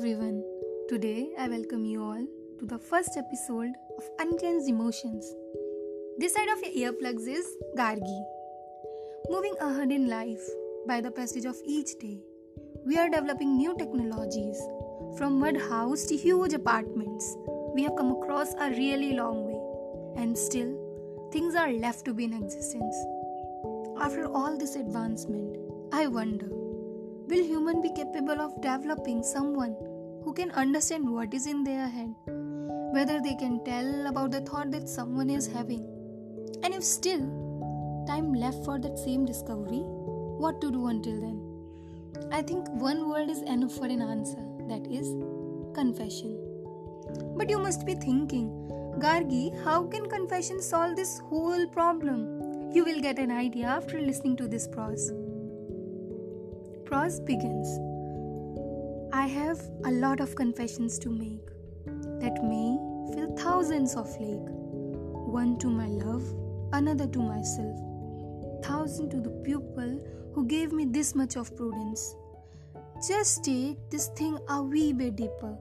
everyone. Today I welcome you all to the first episode of Unclenched Emotions. This side of your earplugs is Gargi. Moving ahead in life by the passage of each day, we are developing new technologies. From mud house to huge apartments, we have come across a really long way, and still things are left to be in existence. After all this advancement, I wonder will human be capable of developing someone who can understand what is in their head? Whether they can tell about the thought that someone is having? And if still time left for that same discovery, what to do until then? I think one word is enough for an answer that is confession. But you must be thinking, Gargi, how can confession solve this whole problem? You will get an idea after listening to this prose. Prose begins I have a lot of confessions to make that may fill thousands of lake. One to my love, another to myself, thousand to the pupil who gave me this much of prudence. Just take this thing a wee bit deeper.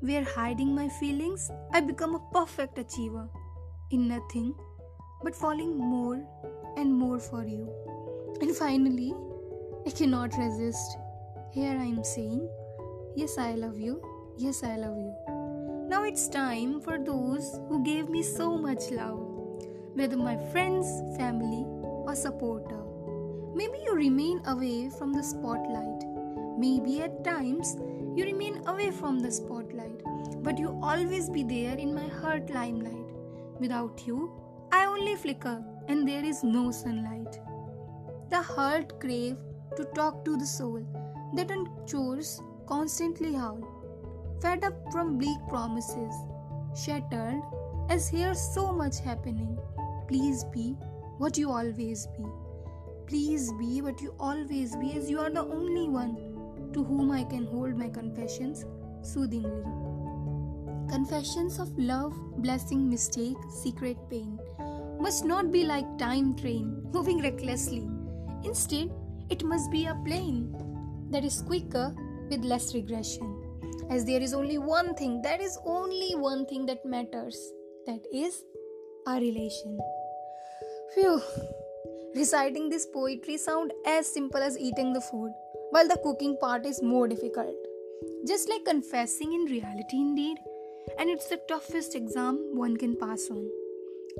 Where hiding my feelings, I become a perfect achiever. In nothing, but falling more and more for you. And finally, I cannot resist. Here I am saying, Yes, I love you. Yes, I love you. Now it's time for those who gave me so much love, whether my friends, family, or supporter. Maybe you remain away from the spotlight. Maybe at times you remain away from the spotlight, but you always be there in my heart limelight. Without you, I only flicker and there is no sunlight. The heart crave to talk to the soul that on chores constantly howl, fed up from bleak promises, shattered as here so much happening. Please be what you always be. Please be what you always be, as you are the only one to whom I can hold my confessions soothingly. Confessions of love, blessing, mistake, secret pain must not be like time train moving recklessly. Instead, it must be a plane that is quicker with less regression. As there is only one thing, that is only one thing that matters. That is our relation. Phew. Reciting this poetry sound as simple as eating the food, while the cooking part is more difficult. Just like confessing in reality indeed, and it's the toughest exam one can pass on.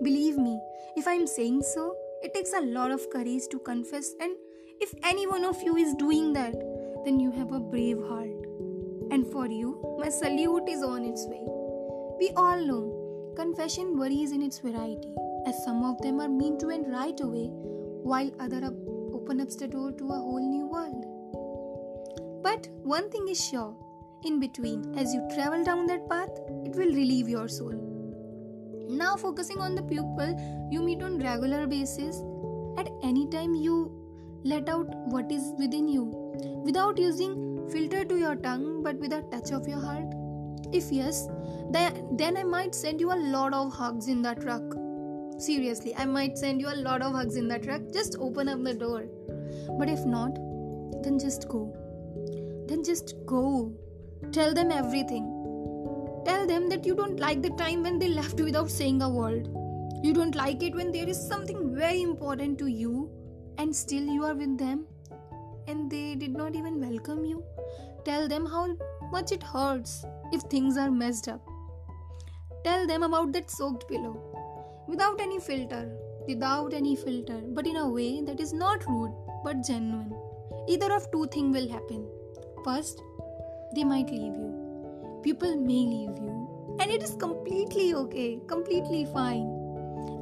Believe me, if I'm saying so, it takes a lot of courage to confess, and if any one of you is doing that, then you have a brave heart. And for you, my salute is on its way. We all know confession varies in its variety, as some of them are mean to end right away, while other open up the door to a whole new world. But one thing is sure in between, as you travel down that path, it will relieve your soul. Now, focusing on the pupil you meet on regular basis, at any time you let out what is within you without using filter to your tongue but with a touch of your heart? If yes, then, I might send you a lot of hugs in the truck. Seriously, I might send you a lot of hugs in the truck. Just open up the door. But if not, then just go. Then just go. Tell them everything. Tell them that you don't like the time when they left without saying a word. You don't like it when there is something very important to you and still you are with them and they did not even welcome you. Tell them how much it hurts if things are messed up. Tell them about that soaked pillow without any filter, without any filter, but in a way that is not rude but genuine. Either of two things will happen. First, they might leave you. People may leave you, and it is completely okay, completely fine.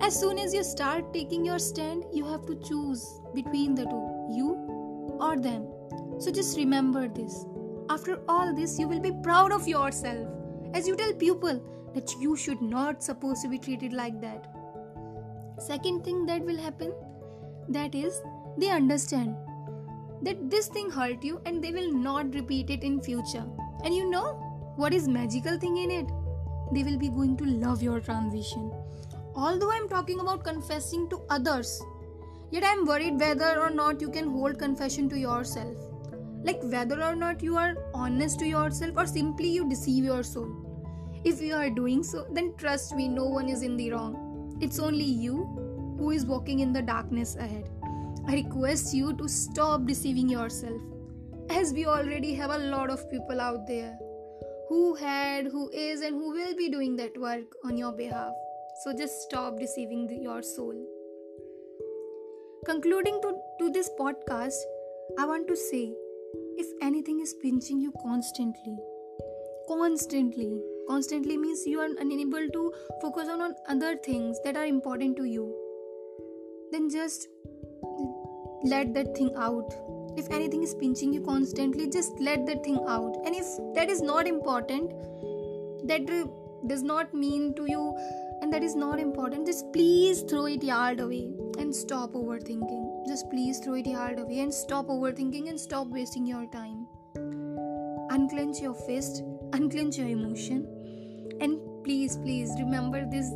As soon as you start taking your stand, you have to choose between the two you or them. So just remember this. After all this, you will be proud of yourself as you tell people that you should not supposed to be treated like that. Second thing that will happen that is they understand that this thing hurt you and they will not repeat it in future. And you know what is magical thing in it? They will be going to love your transition. Although I'm talking about confessing to others, yet I'm worried whether or not you can hold confession to yourself. like whether or not you are honest to yourself or simply you deceive your soul. If you are doing so, then trust me, no one is in the wrong. It's only you who is walking in the darkness ahead. I request you to stop deceiving yourself, as we already have a lot of people out there who had, who is, and who will be doing that work on your behalf. So just stop deceiving the, your soul. Concluding to, to this podcast, I want to say if anything is pinching you constantly, constantly, constantly means you are unable to focus on, on other things that are important to you, then just let that thing out if anything is pinching you constantly just let that thing out and if that is not important that does not mean to you and that is not important just please throw it yard away and stop overthinking just please throw it yard away and stop overthinking and stop wasting your time unclench your fist unclench your emotion and please please remember this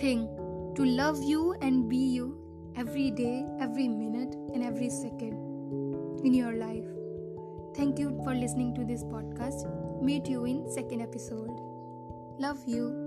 thing to love you and be you every day, every minute, and every second in your life. Thank you for listening to this podcast. Meet you in second episode. Love you.